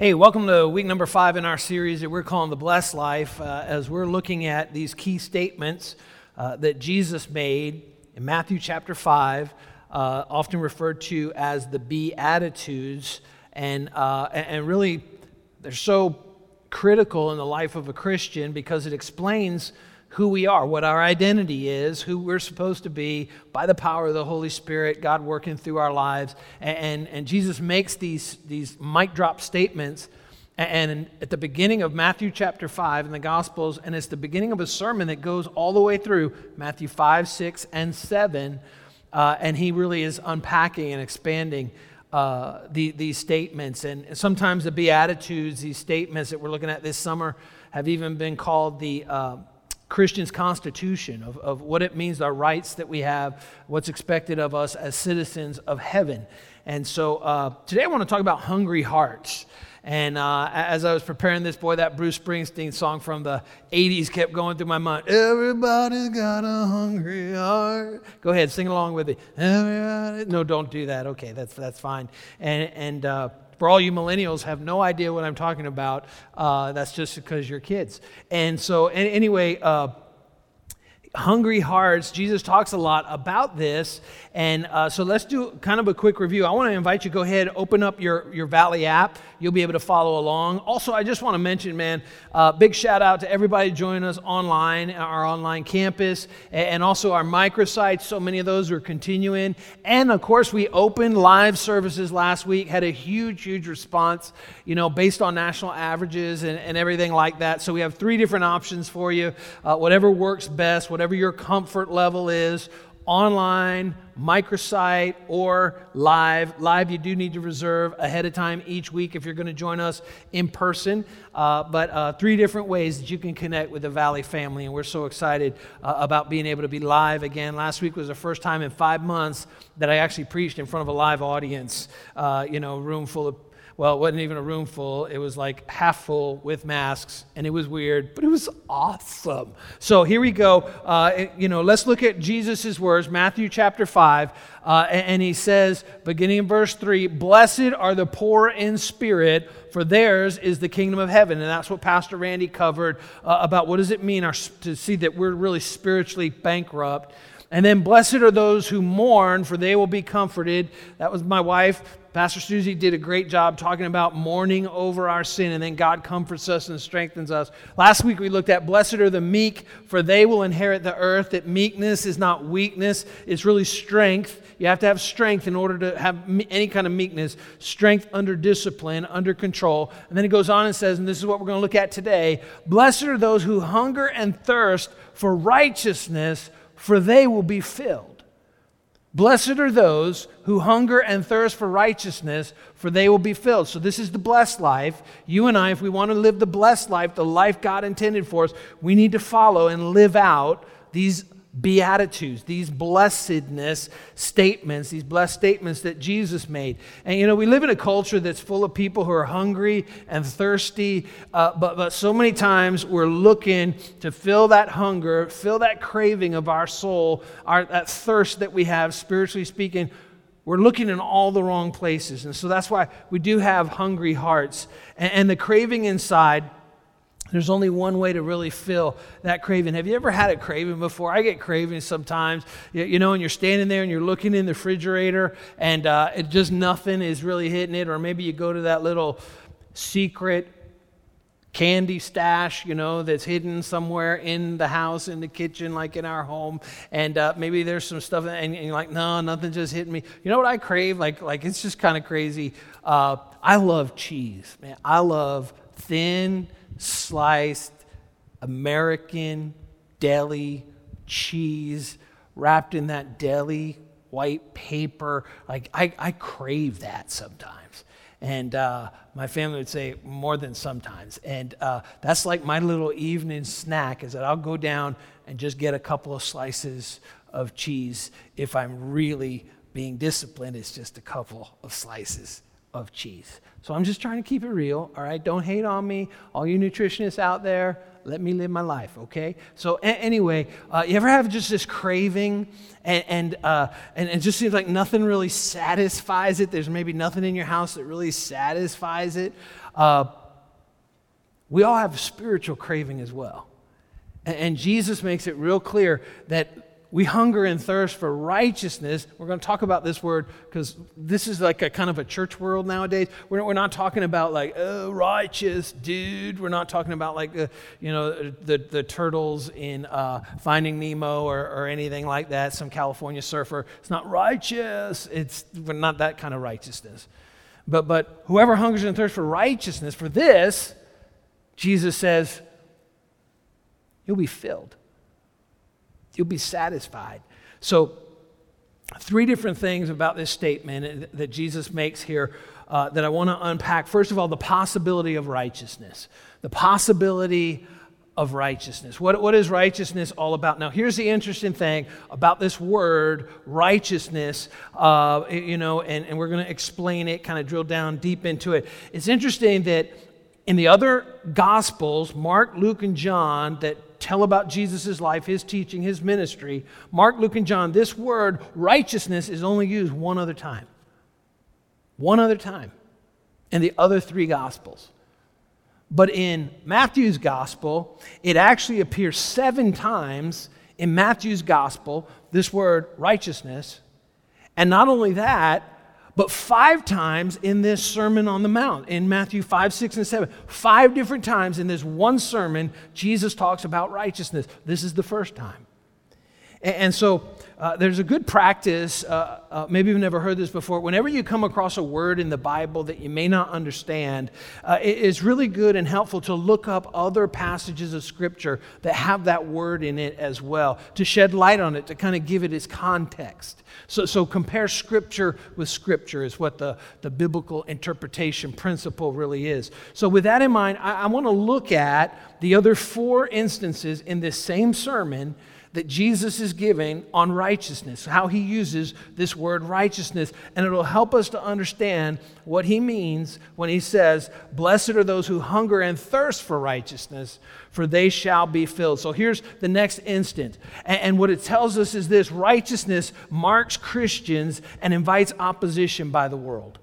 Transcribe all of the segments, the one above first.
Hey, welcome to week number five in our series that we're calling The Blessed Life uh, as we're looking at these key statements uh, that Jesus made in Matthew chapter 5, uh, often referred to as the Beatitudes. And, uh, and really, they're so critical in the life of a Christian because it explains who we are, what our identity is, who we're supposed to be by the power of the Holy Spirit, God working through our lives. And, and Jesus makes these, these mic drop statements. And at the beginning of Matthew chapter 5 in the Gospels, and it's the beginning of a sermon that goes all the way through Matthew 5, 6, and 7. Uh, and he really is unpacking and expanding uh, the, these statements. And sometimes the Beatitudes, these statements that we're looking at this summer, have even been called the. Uh, Christian's constitution of, of what it means, our rights that we have, what's expected of us as citizens of heaven. And so uh, today I want to talk about hungry hearts. And uh, as I was preparing this, boy, that Bruce Springsteen song from the 80s kept going through my mind. Everybody's got a hungry heart. Go ahead, sing along with it. Everybody. No, don't do that. Okay, that's, that's fine. And, and uh, for all you millennials have no idea what I'm talking about, uh, that's just because you're kids. And so, anyway, uh, hungry hearts, Jesus talks a lot about this. And uh, so let's do kind of a quick review. I want to invite you go ahead, open up your, your Valley app You'll be able to follow along. Also, I just want to mention, man, uh, big shout out to everybody joining us online, our online campus, and also our microsites. So many of those are continuing. And of course, we opened live services last week, had a huge, huge response, you know, based on national averages and, and everything like that. So we have three different options for you. Uh, whatever works best, whatever your comfort level is online, microsite, or live. Live, you do need to reserve ahead of time each week if you're going to join us in person. Uh, but uh, three different ways that you can connect with the Valley family, and we're so excited uh, about being able to be live again. Last week was the first time in five months that I actually preached in front of a live audience, uh, you know, room full of well, it wasn't even a room full. It was like half full with masks, and it was weird, but it was awesome. So here we go. Uh, you know, let's look at Jesus' words, Matthew chapter 5. Uh, and, and he says, beginning in verse 3, Blessed are the poor in spirit, for theirs is the kingdom of heaven. And that's what Pastor Randy covered uh, about what does it mean our, to see that we're really spiritually bankrupt. And then, blessed are those who mourn, for they will be comforted. That was my wife. Pastor Susie did a great job talking about mourning over our sin, and then God comforts us and strengthens us. Last week we looked at blessed are the meek, for they will inherit the earth. That meekness is not weakness, it's really strength. You have to have strength in order to have any kind of meekness, strength under discipline, under control. And then he goes on and says, and this is what we're going to look at today Blessed are those who hunger and thirst for righteousness, for they will be filled. Blessed are those who hunger and thirst for righteousness, for they will be filled. So, this is the blessed life. You and I, if we want to live the blessed life, the life God intended for us, we need to follow and live out these beatitudes, these blessedness statements, these blessed statements that Jesus made. And you know, we live in a culture that's full of people who are hungry and thirsty, uh, but, but so many times we're looking to fill that hunger, fill that craving of our soul, our, that thirst that we have, spiritually speaking. We're looking in all the wrong places. And so that's why we do have hungry hearts. and, and the craving inside there's only one way to really fill that craving. Have you ever had a craving before? I get cravings sometimes, you know, and you're standing there and you're looking in the refrigerator and uh, it just nothing is really hitting it. Or maybe you go to that little secret candy stash, you know, that's hidden somewhere in the house, in the kitchen, like in our home, and uh, maybe there's some stuff, and, and, you're like, no, nothing just hitting me. You know what I crave? Like, like it's just kind of crazy. Uh, I love cheese, man. I love thin sliced American deli cheese wrapped in that deli white paper. Like, I, I crave that sometimes. And uh, my family would say more than sometimes. And uh, that's like my little evening snack is that I'll go down and just get a couple of slices of cheese. If I'm really being disciplined, it's just a couple of slices of cheese. So I'm just trying to keep it real, all right? Don't hate on me. All you nutritionists out there, let me live my life, okay? So, a- anyway, uh, you ever have just this craving and, and, uh, and it just seems like nothing really satisfies it? There's maybe nothing in your house that really satisfies it. Uh, we all have a spiritual craving as well. And, and Jesus makes it real clear that we hunger and thirst for righteousness. We're going to talk about this word because this is like a kind of a church world nowadays. We're, we're not talking about like, oh, righteous, dude. We're not talking about like, uh, you know, the, the turtles in uh, Finding Nemo or, or anything like that, some California surfer. It's not righteous. It's not that kind of righteousness. But, but whoever hungers and thirsts for righteousness, for this, Jesus says, you'll be filled. You'll be satisfied. So, three different things about this statement that Jesus makes here uh, that I want to unpack. First of all, the possibility of righteousness. The possibility of righteousness. What, what is righteousness all about? Now, here's the interesting thing about this word, righteousness, uh, you know, and, and we're going to explain it, kind of drill down deep into it. It's interesting that in the other Gospels, Mark, Luke, and John, that tell about Jesus' life, his teaching, his ministry, Mark, Luke, and John, this word righteousness is only used one other time. One other time in the other three Gospels. But in Matthew's Gospel, it actually appears seven times in Matthew's Gospel, this word righteousness. And not only that, but five times in this Sermon on the Mount, in Matthew 5, 6, and 7, five different times in this one sermon, Jesus talks about righteousness. This is the first time. And, and so uh, there's a good practice. Uh, uh, maybe you've never heard this before. Whenever you come across a word in the Bible that you may not understand, uh, it is really good and helpful to look up other passages of Scripture that have that word in it as well, to shed light on it, to kind of give it its context. So, so compare Scripture with Scripture is what the, the biblical interpretation principle really is. So, with that in mind, I, I want to look at the other four instances in this same sermon that Jesus is giving on righteousness, how he uses this word righteousness, and it'll help us to understand what he means when he says, Blessed are those who hunger and thirst for righteousness, for they shall be filled. So here's the next instant. And, what it tells us is this righteousness marks Christians and invites opposition by the world.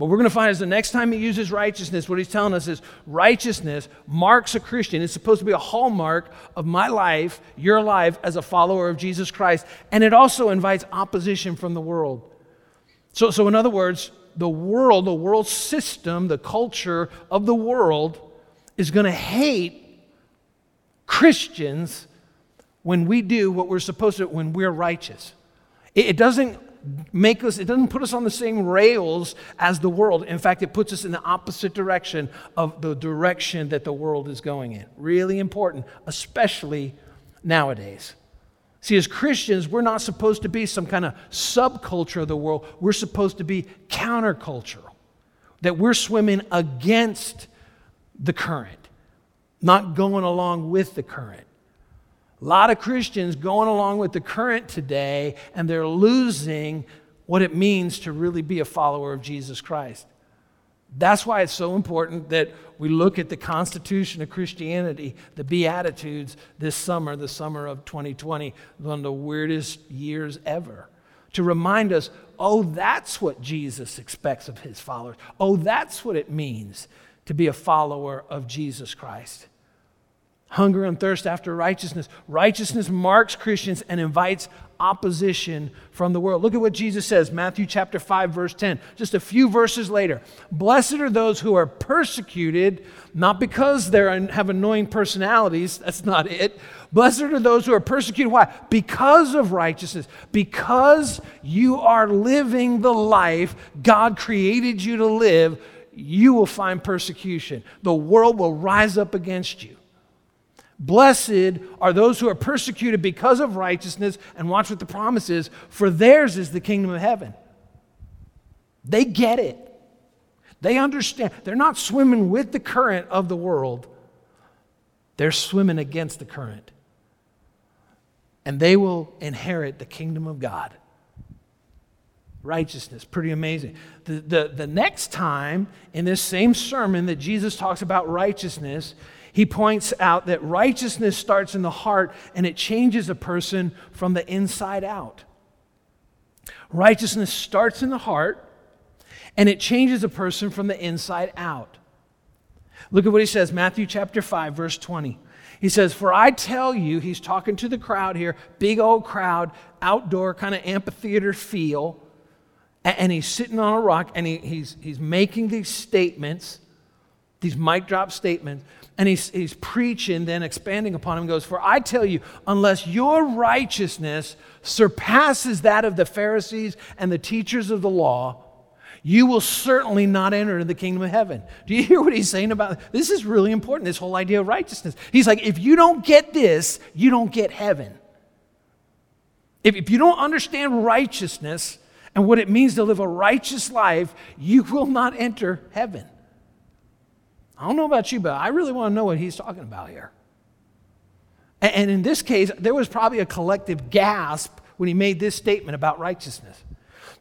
What we're going to find is the next time he uses righteousness, what he's telling us is righteousness marks a Christian. It's supposed to be a hallmark of my life, your life, as a follower of Jesus Christ. And it also invites opposition from the world. So, so in other words, the world, the world system, the culture of the world is going to hate Christians when we do what we're supposed to, when we're righteous. It, it doesn't make us, it doesn't put us on the same rails as the world. In fact, it puts us in the opposite direction of the direction that the world is going in. Really important, especially nowadays. See, as Christians, we're not supposed to be some kind of subculture of the world. We're supposed to be countercultural, that we're swimming against the current, not going along with the current. A lot of Christians going along with the current today, and they're losing what it means to really be a follower of Jesus Christ. That's why it's so important that we look at the Constitution of Christianity, the Beatitudes, this summer, the summer of 2020, one of the weirdest years ever, to remind us oh, that's what Jesus expects of his followers. Oh, that's what it means to be a follower of Jesus Christ hunger and thirst after righteousness. Righteousness marks Christians and invites opposition from the world. Look at what Jesus says, Matthew chapter 5 verse 10. Just a few verses later. Blessed are those who are persecuted not because they have annoying personalities, that's not it. Blessed are those who are persecuted why? Because of righteousness. Because you are living the life God created you to live, you will find persecution. The world will rise up against you. Blessed are those who are persecuted because of righteousness, and watch what the promise is for theirs is the kingdom of heaven. They get it. They understand. They're not swimming with the current of the world, they're swimming against the current. And they will inherit the kingdom of God. Righteousness, pretty amazing. The, the, the next time in this same sermon that Jesus talks about righteousness, he points out that righteousness starts in the heart and it changes a person from the inside out. Righteousness starts in the heart and it changes a person from the inside out. Look at what he says, Matthew chapter 5, verse 20. He says, For I tell you, he's talking to the crowd here, big old crowd, outdoor kind of amphitheater feel and he's sitting on a rock and he, he's, he's making these statements, these mic drop statements, and he's, he's preaching, then expanding upon him, goes, For I tell you, unless your righteousness surpasses that of the Pharisees and the teachers of the law, you will certainly not enter into the kingdom of heaven. Do you hear what he's saying about this? Is really important, this whole idea of righteousness. He's like, if you don't get this, you don't get heaven. If, if you don't understand righteousness, and what it means to live a righteous life, you will not enter heaven. I don't know about you, but I really want to know what he's talking about here. And in this case, there was probably a collective gasp when he made this statement about righteousness.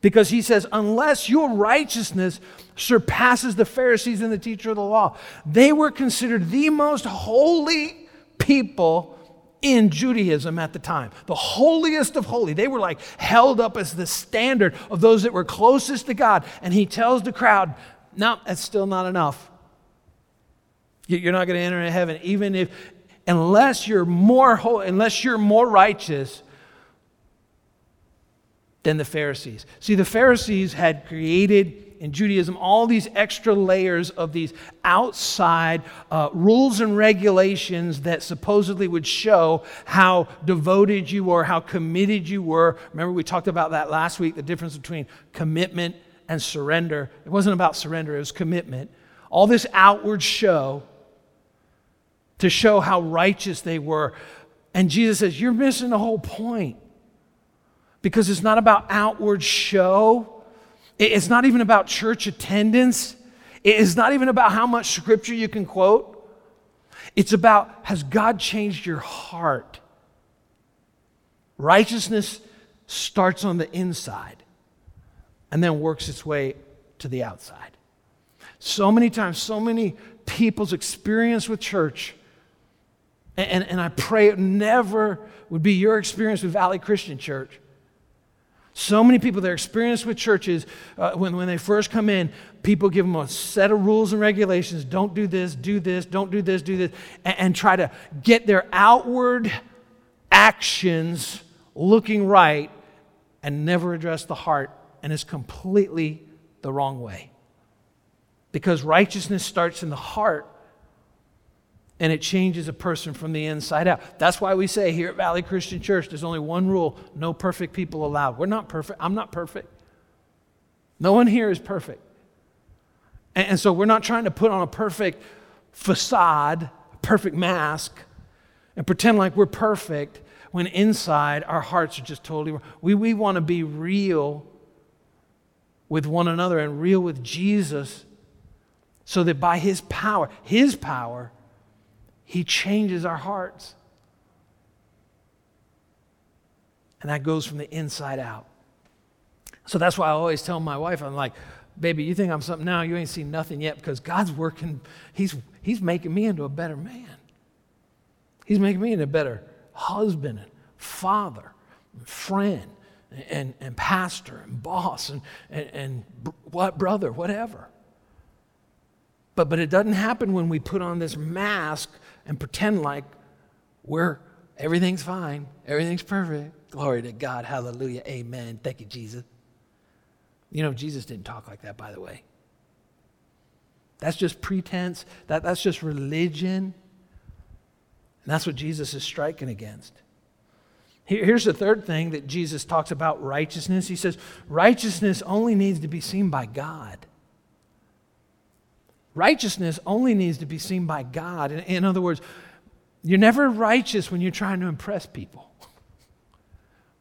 Because he says, unless your righteousness surpasses the Pharisees and the teacher of the law, they were considered the most holy people in Judaism at the time. The holiest of holy. They were like held up as the standard of those that were closest to God. And he tells the crowd, no, that's still not enough. You're not going to enter into heaven, even if, unless you're more holy, unless you're more righteous than the Pharisees. See, the Pharisees had created in Judaism all these extra layers of these outside uh, rules and regulations that supposedly would show how devoted you were, how committed you were. Remember, we talked about that last week the difference between commitment and surrender. It wasn't about surrender, it was commitment. All this outward show to show how righteous they were. And Jesus says, You're missing the whole point because it's not about outward show. It's not even about church attendance. It's not even about how much scripture you can quote. It's about has God changed your heart? Righteousness starts on the inside and then works its way to the outside. So many times, so many people's experience with church, and, and I pray it never would be your experience with Valley Christian Church so many people, their experience with churches, uh, when, when they first come in, people give them a set of rules and regulations don't do this, do this, don't do this, do this, and, and try to get their outward actions looking right and never address the heart, and it's completely the wrong way. Because righteousness starts in the heart and it changes a person from the inside out. That's why we say here at Valley Christian Church, there's only one rule no perfect people allowed. We're not perfect. I'm not perfect. No one here is perfect. And, and so we're not trying to put on a perfect facade, a perfect mask, and pretend like we're perfect when inside our hearts are just totally wrong. We, we want to be real with one another and real with Jesus so that by his power, his power, he changes our hearts. And that goes from the inside out. So that's why I always tell my wife, I'm like, baby, you think I'm something now, you ain't seen nothing yet because God's working, He's, he's making me into a better man. He's making me into a better husband and father and friend and, and pastor and boss and, and, and what brother, whatever. But, but it doesn't happen when we put on this mask and pretend like we're everything's fine, everything's perfect. Glory to God. Hallelujah. Amen. Thank you, Jesus. You know, Jesus didn't talk like that, by the way. That's just pretense, that, that's just religion. And that's what Jesus is striking against. here's the third thing that Jesus talks about righteousness. He says, righteousness only needs to be seen by God. Righteousness only needs to be seen by God. In, in other words, you're never righteous when you're trying to impress people.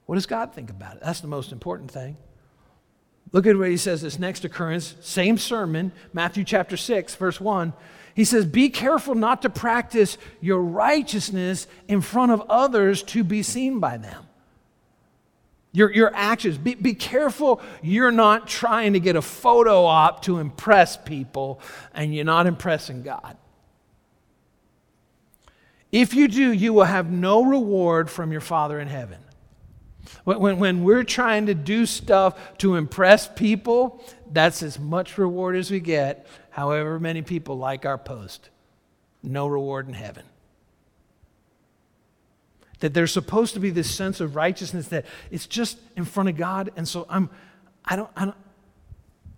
What does God think about it? That's the most important thing. Look at what he says this next occurrence, same sermon, Matthew chapter 6, verse 1. He says, Be careful not to practice your righteousness in front of others to be seen by them. Your, your actions. Be, be careful you're not trying to get a photo op to impress people and you're not impressing God. If you do, you will have no reward from your Father in heaven. When, when, when, we're trying to do stuff to impress people, that's as much reward as we get, however many people like our post. No reward in heaven. That there's supposed to be this sense of righteousness that it's just in front of God, and so I'm, I don't, I don't,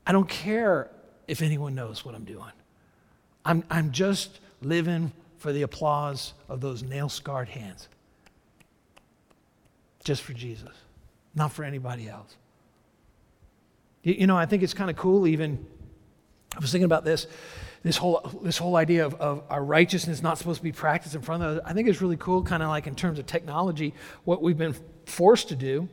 I don't care if anyone knows what I'm doing. I'm, I'm just living for the applause of those nail scarred hands. Just for Jesus, not for anybody else. You, you know, I think it's kind of cool, even. I was thinking about this this whole, this whole idea of, of our righteousness not supposed to be practiced in front of us, I think it's really cool, kind of like in terms of technology, what we've been forced to do.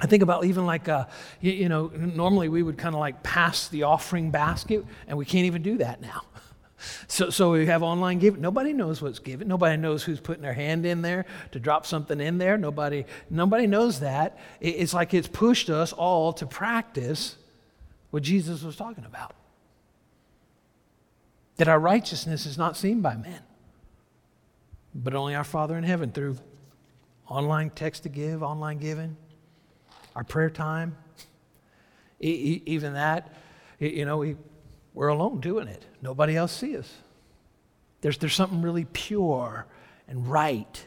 I think about even like, uh, you, you know, normally we would kind of like pass the offering basket, and we can't even do that now. So, so we have online giving. Nobody knows what's given. Nobody knows who's putting their hand in there to drop something in there. Nobody, nobody knows that. It's like it's pushed us all to practice what Jesus was talking about that our righteousness is not seen by men, but only our Father in heaven through online text to give, online giving, our prayer time. even that, you know, we, we're alone doing it. Nobody else sees us. There's, there's something really pure and right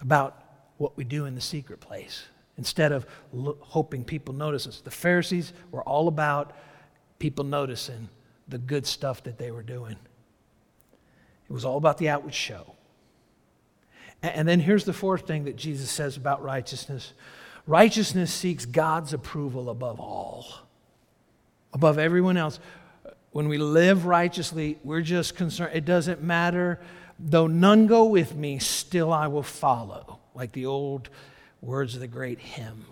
about what we do in the secret place instead of lo- hoping people notice us. The Pharisees were all about people noticing the good stuff that they were doing. It was all about the outward show. And then here's the fourth thing that Jesus says about righteousness righteousness seeks God's approval above all, above everyone else. When we live righteously, we're just concerned. It doesn't matter. Though none go with me, still I will follow, like the old words of the great hymn.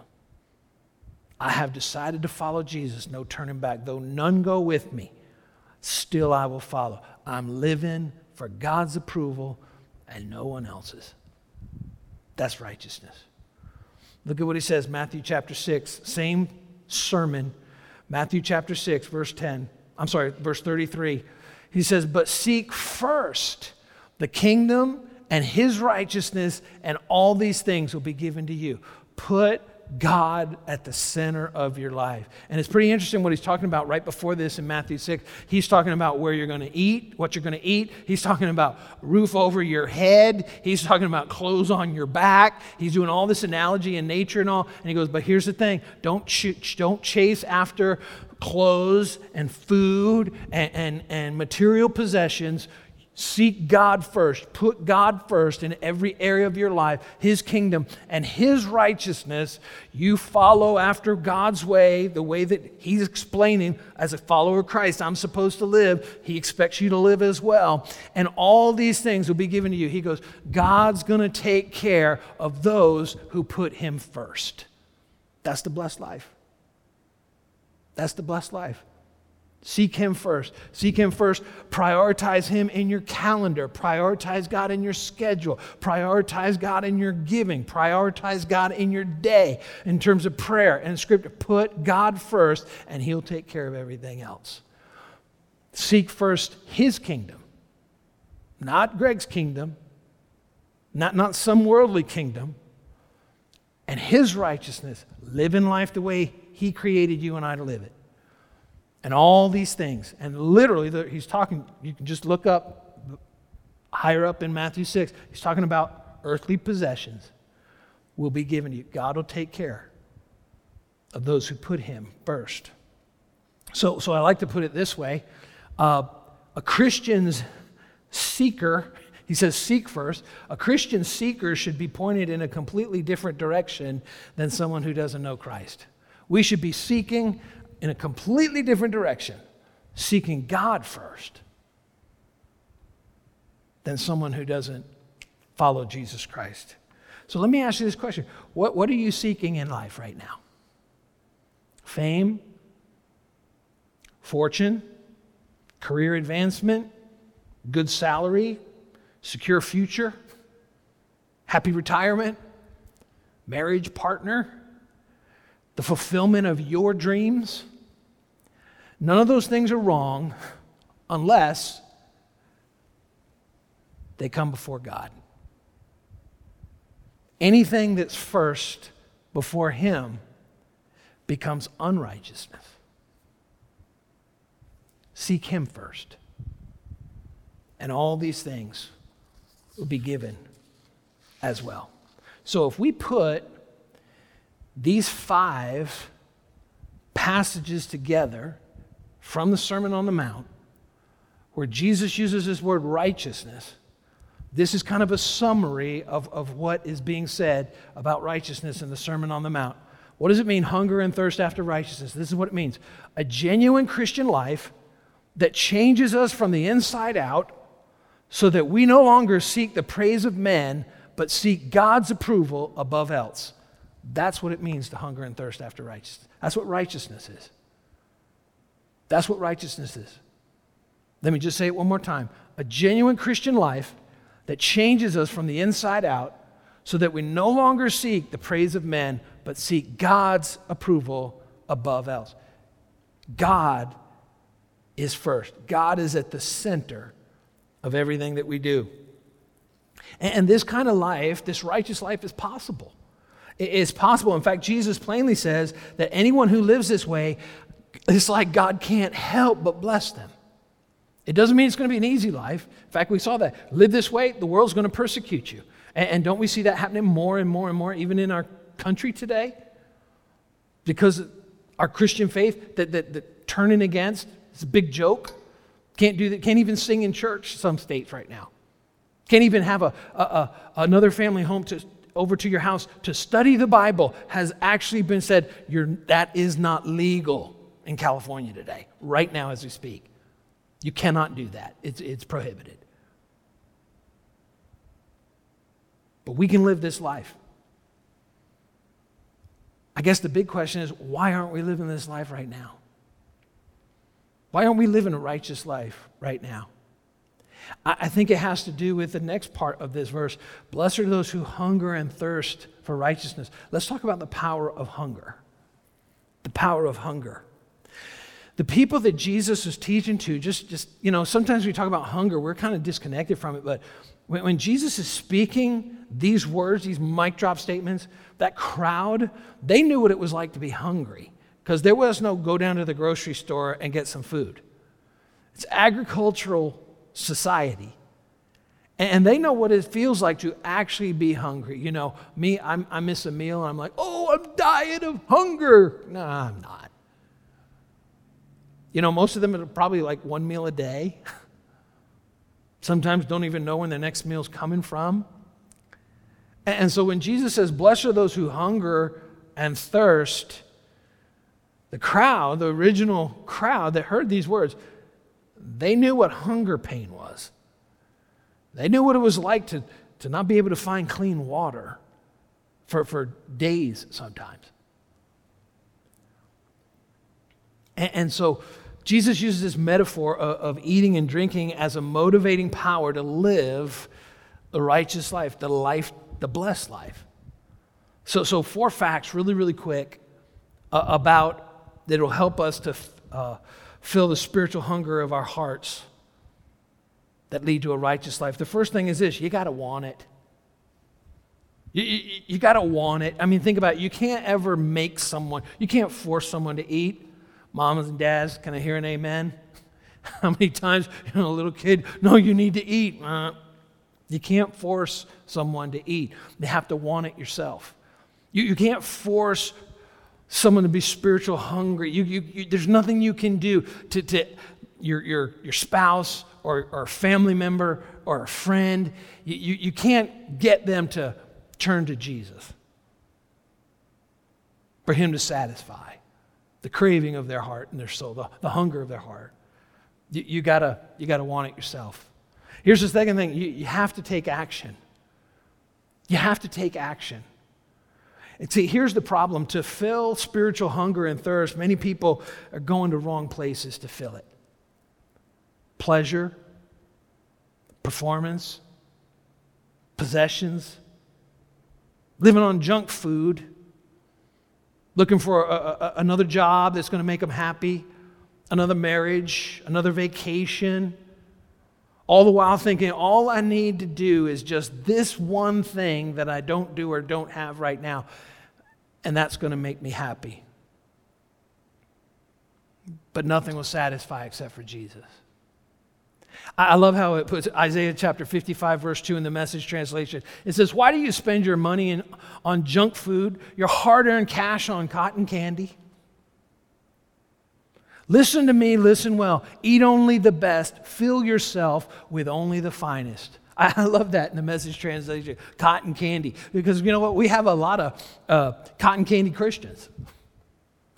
I have decided to follow Jesus, no turning back. Though none go with me, still I will follow. I'm living for God's approval and no one else's. That's righteousness. Look at what he says, Matthew chapter 6, same sermon, Matthew chapter 6, verse 10. I'm sorry, verse 33. He says, But seek first the kingdom and his righteousness, and all these things will be given to you. Put God at the center of your life. And it's pretty interesting what he's talking about right before this in Matthew 6. He's talking about where you're going to eat, what you're going to eat. He's talking about roof over your head. He's talking about clothes on your back. He's doing all this analogy in nature and all. And he goes, But here's the thing don't, ch- don't chase after clothes and food and, and, and material possessions. Seek God first. Put God first in every area of your life, His kingdom and His righteousness. You follow after God's way, the way that He's explaining as a follower of Christ, I'm supposed to live. He expects you to live as well. And all these things will be given to you. He goes, God's going to take care of those who put Him first. That's the blessed life. That's the blessed life. Seek Him first. Seek Him first. Prioritize Him in your calendar. Prioritize God in your schedule. Prioritize God in your giving. Prioritize God in your day in terms of prayer and scripture. Put God first, and He'll take care of everything else. Seek first His kingdom, not Greg's kingdom, not, not some worldly kingdom, and His righteousness. Live in life the way He created you and I to live it and all these things. And literally, the, he's talking, you can just look up higher up in Matthew 6. He's talking about earthly possessions will be given to you. God will take care of those who put him first. So, so I like to put it this way uh, a Christian's seeker, he says, seek first. A Christian seeker should be pointed in a completely different direction than someone who doesn't know Christ. We should be seeking in a completely different direction, seeking God first, than someone who doesn't follow Jesus Christ. So let me ask you this question What, what are you seeking in life right now? Fame? Fortune? Career advancement? Good salary? Secure future? Happy retirement? marriage partner, the fulfillment of your dreams. None of those things are wrong unless they come before God. Anything that's first before Him becomes unrighteousness. Seek Him first, and all these things will be given as well. So if we put these five passages together from the Sermon on the Mount, where Jesus uses this word righteousness, this is kind of a summary of, of what is being said about righteousness in the Sermon on the Mount. What does it mean, hunger and thirst after righteousness? This is what it means a genuine Christian life that changes us from the inside out so that we no longer seek the praise of men, but seek God's approval above else. That's what it means to hunger and thirst after righteousness. That's what righteousness is. That's what righteousness is. Let me just say it one more time. A genuine Christian life that changes us from the inside out so that we no longer seek the praise of men, but seek God's approval above else. God is first, God is at the center of everything that we do. And this kind of life, this righteous life, is possible. It is possible. In fact, Jesus plainly says that anyone who lives this way, it's like God can't help but bless them. It doesn't mean it's going to be an easy life. In fact, we saw that. Live this way, the world's going to persecute you. And, and don't we see that happening more and more and more, even in our country today? Because our Christian faith that, that, that turning against is a big joke. Can't do that, can't even sing in church some states right now. Can't even have a, a, a another family home to, over to your house to study the Bible has actually been said that is not legal in California today, right now as we speak. You cannot do that, it's, it's prohibited. But we can live this life. I guess the big question is why aren't we living this life right now? Why aren't we living a righteous life right now? I think it has to do with the next part of this verse. Blessed are those who hunger and thirst for righteousness. Let's talk about the power of hunger. The power of hunger. The people that Jesus was teaching to, just, just you know, sometimes we talk about hunger, we're kind of disconnected from it, but when, when Jesus is speaking these words, these mic drop statements, that crowd, they knew what it was like to be hungry because there was no go down to the grocery store and get some food. It's agricultural society. And they know what it feels like to actually be hungry. You know, me, I'm, i miss a meal and I'm like, oh, I'm dying of hunger. No, I'm not. You know, most of them are probably like one meal a day. Sometimes don't even know when their next meal's coming from. And so when Jesus says, Blessed are those who hunger and thirst, the crowd, the original crowd that heard these words, they knew what hunger pain was. They knew what it was like to, to not be able to find clean water for, for days sometimes. And, and so Jesus uses this metaphor of, of eating and drinking as a motivating power to live the righteous life, the life, the blessed life. So, so four facts, really, really quick, uh, about that will help us to uh, fill the spiritual hunger of our hearts that lead to a righteous life. The first thing is this you got to want it. You, you, you got to want it. I mean, think about it. You can't ever make someone, you can't force someone to eat. Moms and dads, can I hear an amen? How many times, you know, a little kid, no, you need to eat. Uh, you can't force someone to eat. They have to want it yourself. You, you can't force someone to be spiritual hungry. You, you, you, there's nothing you can do to, to your, your, your spouse or, or a family member or a friend. You, you, you can't get them to turn to Jesus for Him to satisfy the craving of their heart and their soul, the, the hunger of their heart. You, you, gotta, you gotta want it yourself. Here's the second thing you, you have to take action. You have to take action. And see, here's the problem to fill spiritual hunger and thirst, many people are going to wrong places to fill it pleasure, performance, possessions. living on junk food, looking for a, a, another job that's going to make them happy, another marriage, another vacation. All the while thinking, all I need to do is just this one thing that I don't do or don't have right now, and that's going to make me happy. But nothing will satisfy except for Jesus. I love how it puts Isaiah chapter 55, verse 2 in the message translation. It says, Why do you spend your money in, on junk food, your hard earned cash on cotton candy? Listen to me, listen well. Eat only the best, fill yourself with only the finest. I love that in the message translation cotton candy. Because you know what? We have a lot of uh, cotton candy Christians.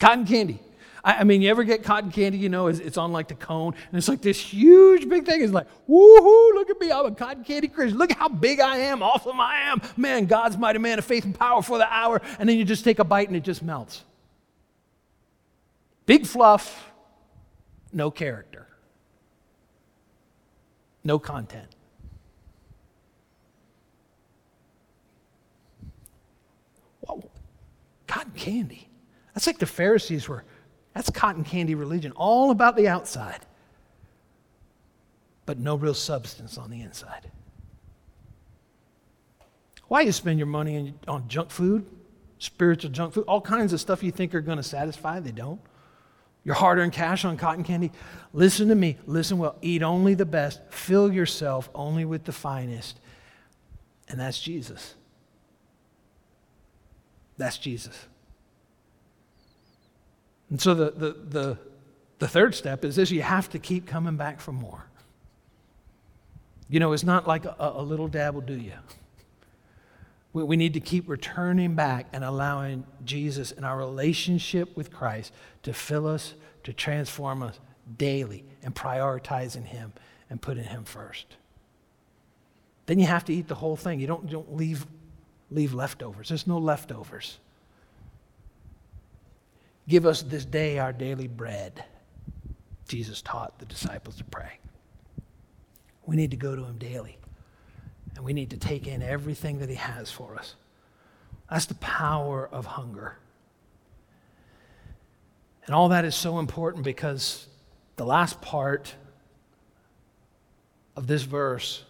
Cotton candy. I, I, mean, you ever get cotton candy, you know, it's, it's, on like the cone, and it's like this huge big thing. It's like, woohoo, look at me. I'm a cotton candy Christian. Look how big I am, awesome I am. Man, God's mighty man of faith and power for the hour. And then you just take a bite and it just melts. Big fluff, no character, no content. Whoa, cotton candy. That's like the Pharisees were that's cotton candy religion, all about the outside, but no real substance on the inside. Why you spend your money on junk food, spiritual junk food, all kinds of stuff you think are going to satisfy, they don't. Your hard earned cash on cotton candy. Listen to me. Listen well. Eat only the best. Fill yourself only with the finest. And that's Jesus. That's Jesus. And so the, the, the, the third step is this you have to keep coming back for more. You know, it's not like a, a little dab will do you. We, we need to keep returning back and allowing Jesus and our relationship with Christ to fill us, to transform us daily, and prioritizing Him and putting Him first. Then you have to eat the whole thing. You don't, you don't leave, leave leftovers. There's no leftovers. Give us this day our daily bread. Jesus taught the disciples to pray. We need to go to him daily. And we need to take in everything that he has for us. That's the power of hunger. And all that is so important because the last part of this verse,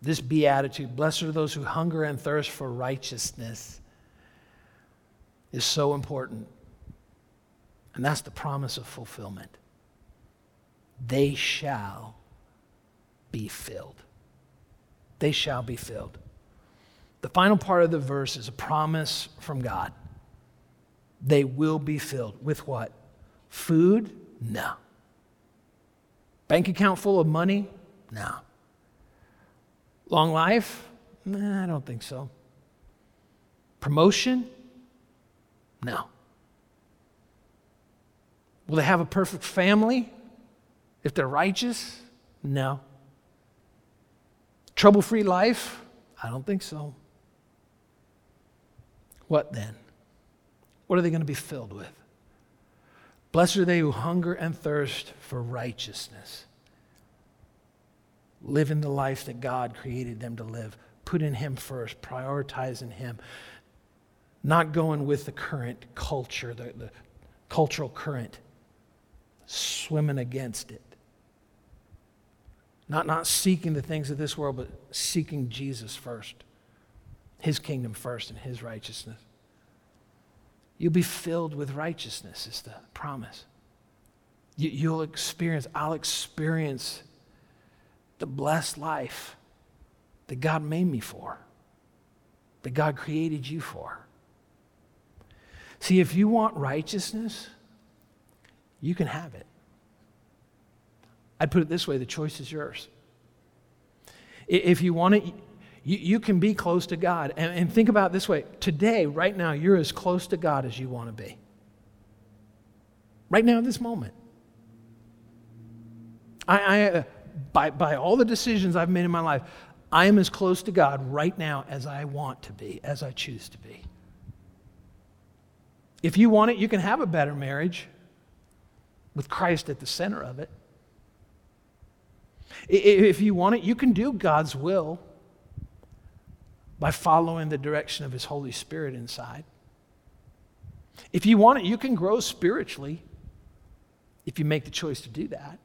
this beatitude, blessed are those who hunger and thirst for righteousness, is so important. And that's the promise of fulfillment. They shall be filled. They shall be filled. The final part of the verse is a promise from God. They will be filled with what? Food? No. Bank account full of money? No. Long life? Nah, I don't think so. Promotion? No. Will they have a perfect family if they're righteous? No. Trouble free life? I don't think so. What then? What are they going to be filled with? Blessed are they who hunger and thirst for righteousness, living the life that God created them to live, putting Him first, prioritizing Him, not going with the current culture, the, the cultural current swimming against it. Not, not seeking the things of this world, but seeking Jesus first, his kingdom first, and his righteousness. You'll be filled with righteousness, is the promise. You, you'll experience, I'll experience the blessed life that God made me for, that God created you for. See, if you want righteousness, you can have it. I'd put it this way the choice is yours. If you want it, you, you can be close to God. And, and think about this way today, right now, you're as close to God as you want to be. Right now, this moment. I, I uh, by, by all the decisions I've made in my life, I am as close to God right now as I want to be, as I choose to be. If you want it, you can have a better marriage with Christ at the center of it. If you want it, you can do God's will by following the direction of His Holy Spirit inside. If you want it, you can grow spiritually if you make the choice to do that.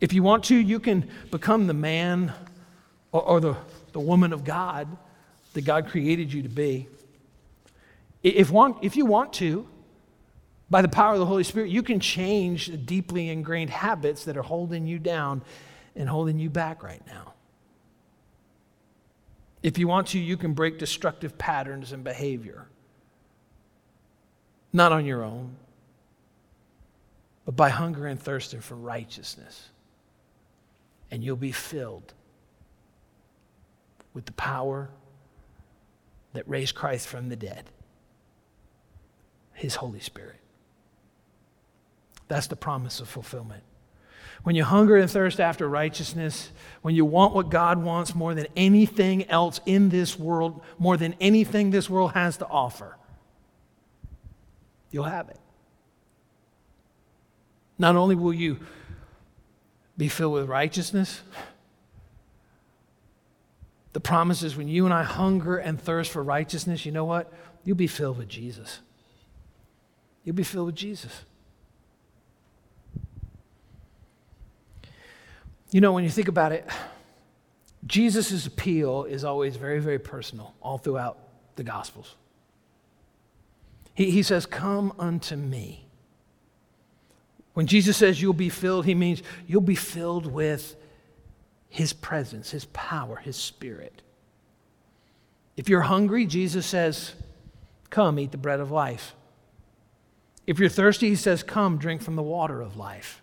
If you want to, you can become the man or, or the, the woman of God that God created you to be. If, want, if you want to, by the power of the Holy Spirit, you can change the deeply ingrained habits that are holding you down and holding you back right now. If you want to, you can break destructive patterns and behavior. Not on your own, but by hunger and thirsting for righteousness and you'll be filled with the power that raised Christ from the dead His Holy Spirit. That's the promise of fulfillment. When you hunger and thirst after righteousness, when you want what God wants more than anything else in this world, more than anything this world has to offer, you'll have it. Not only will you be filled with righteousness. The promise is when you and I hunger and thirst for righteousness, you know what? You'll be filled with Jesus. You'll be filled with Jesus. You know, when you think about it, Jesus' appeal is always very, very personal all throughout the Gospels. He, he says, Come unto me. When Jesus says you'll be filled, he means you'll be filled with his presence, his power, his spirit. If you're hungry, Jesus says, Come, eat the bread of life. If you're thirsty, he says, Come, drink from the water of life.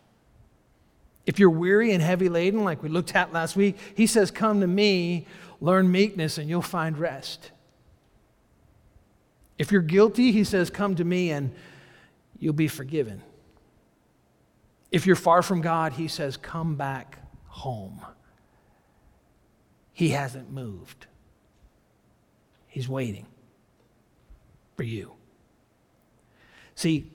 If you're weary and heavy laden, like we looked at last week, he says, Come to me, learn meekness, and you'll find rest. If you're guilty, he says, Come to me and you'll be forgiven. If you're far from God, he says, come back home. He hasn't moved, he's waiting for you. See,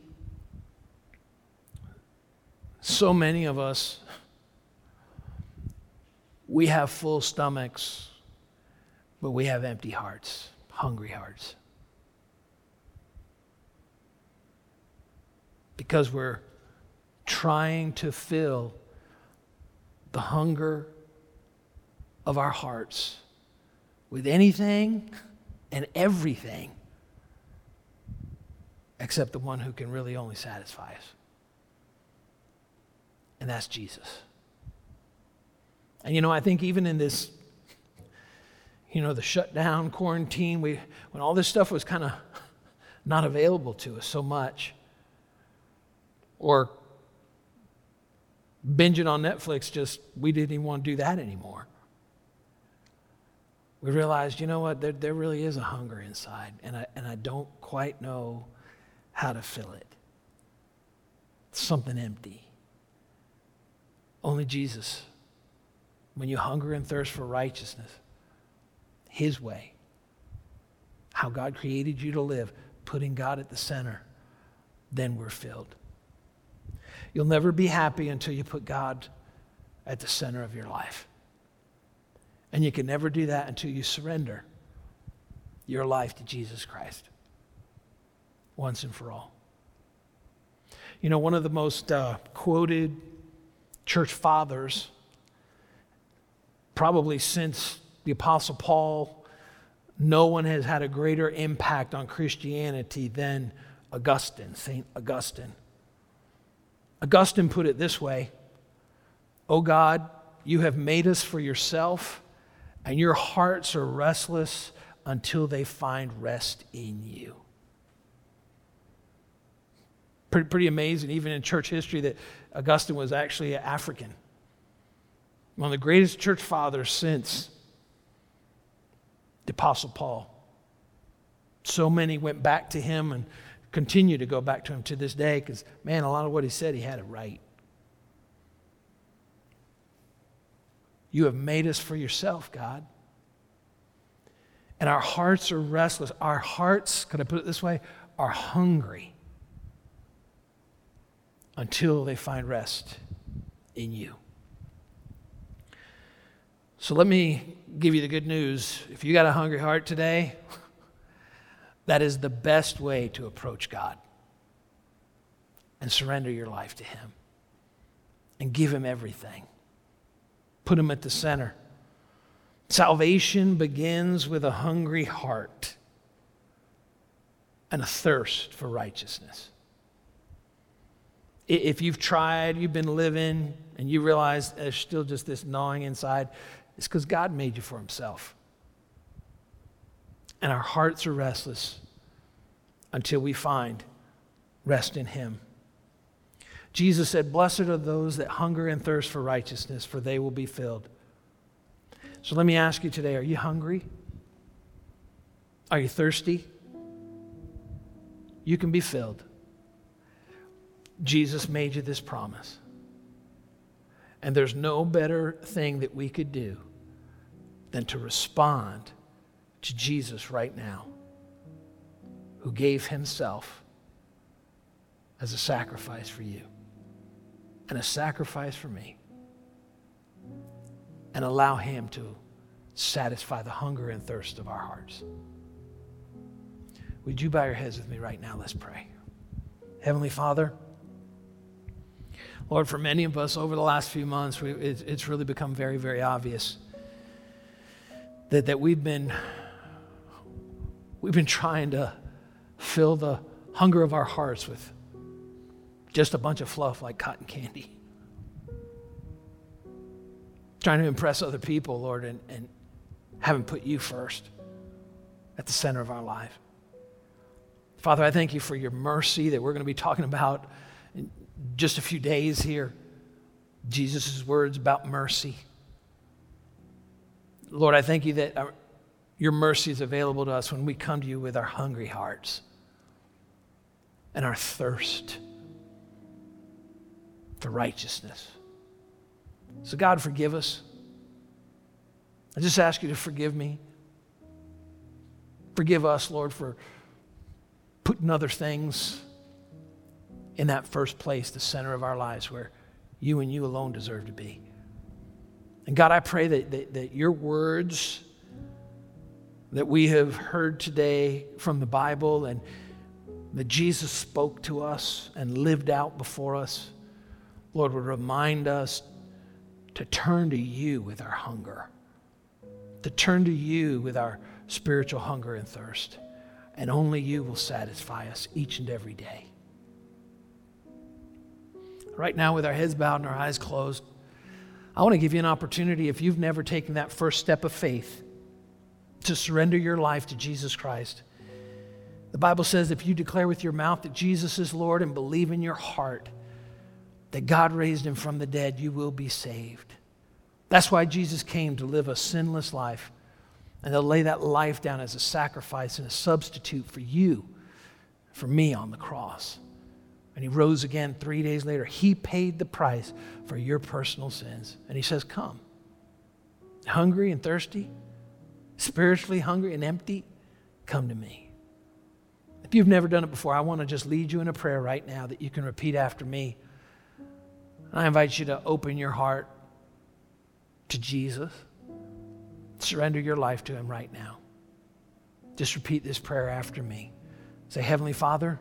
so many of us, we have full stomachs, but we have empty hearts, hungry hearts. Because we're trying to fill the hunger of our hearts with anything and everything except the one who can really only satisfy us. And that's Jesus. And you know, I think even in this, you know, the shutdown, quarantine, we, when all this stuff was kind of not available to us so much, or binging on Netflix, just we didn't even want to do that anymore. We realized, you know what, there, there really is a hunger inside, and I, and I don't quite know how to fill it. It's something empty. Only Jesus, when you hunger and thirst for righteousness, His way, how God created you to live, putting God at the center, then we're filled. You'll never be happy until you put God at the center of your life. And you can never do that until you surrender your life to Jesus Christ once and for all. You know, one of the most uh, quoted church fathers, probably since the Apostle Paul, no one has had a greater impact on Christianity than Augustine, St. Augustine. Augustine put it this way O God, you have made us for yourself, and your hearts are restless until they find rest in you. Pretty, pretty amazing, even in church history, that Augustine was actually an African. One of the greatest church fathers since the Apostle Paul. So many went back to him and continue to go back to him to this day because, man, a lot of what he said, he had it right. You have made us for yourself, God. And our hearts are restless. Our hearts, could I put it this way, are hungry until they find rest in you. So let me give you the good news. If you got a hungry heart today, that is the best way to approach God and surrender your life to Him and give Him everything. Put Him at the center. Salvation begins with a hungry heart and a thirst for righteousness. If you've tried, you've been living, and you realize there's still just this gnawing inside, it's because God made you for Himself. And our hearts are restless until we find rest in Him. Jesus said, Blessed are those that hunger and thirst for righteousness, for they will be filled. So let me ask you today are you hungry? Are you thirsty? You can be filled. Jesus made you this promise. And there's no better thing that we could do than to respond to Jesus right now, who gave himself as a sacrifice for you and a sacrifice for me, and allow him to satisfy the hunger and thirst of our hearts. Would you bow your heads with me right now? Let's pray. Heavenly Father, Lord, for many of us over the last few months, we, it, it's really become very, very obvious that, that we've, been, we've been trying to fill the hunger of our hearts with just a bunch of fluff like cotton candy. Trying to impress other people, Lord, and, and haven't put you first at the center of our life. Father, I thank you for your mercy that we're going to be talking about just a few days here. Jesus' words about mercy. Lord, I thank you that our, your mercy is available to us when we come to you with our hungry hearts and our thirst for righteousness. So, God, forgive us. I just ask you to forgive me. Forgive us, Lord, for putting other things in that first place, the center of our lives where you and you alone deserve to be. And God, I pray that, that, that, your words that we have heard today from the Bible and that Jesus spoke to us and lived out before us, Lord, would remind us to turn to you with our hunger, to turn to you with our spiritual hunger and thirst. And only you will satisfy us each and every day right now with our heads bowed and our eyes closed, I want to give you an opportunity if you've never taken that first step of faith to surrender your life to Jesus Christ. The Bible says if you declare with your mouth that Jesus is Lord and believe in your heart that God raised him from the dead, you will be saved. That's why Jesus came to live a sinless life and to lay that life down as a sacrifice and a substitute for you, for me on the cross and he rose again three days later. He paid the price for your personal sins. And he says, Come. Hungry and thirsty, spiritually hungry and empty, come to me. If you've never done it before, I want to just lead you in a prayer right now that you can repeat after me. I invite you to open your heart to Jesus. Surrender your life to him right now. Just repeat this prayer after me. Say, Heavenly Father,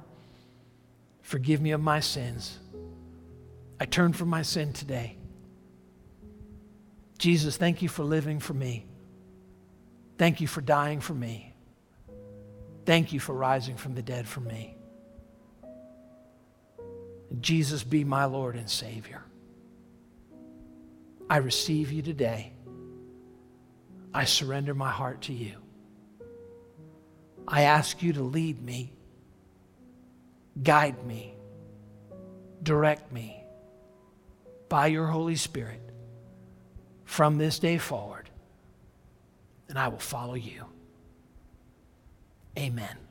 Forgive me of my sins. I turn from my sin today. Jesus, thank you for living for me. Thank you for dying for me. Thank you for rising from the dead for me. Jesus, be my Lord and Savior. I receive you today. I surrender my heart to you. I ask you to lead me Guide me, direct me by your Holy Spirit from this day forward, and I will follow you. Amen.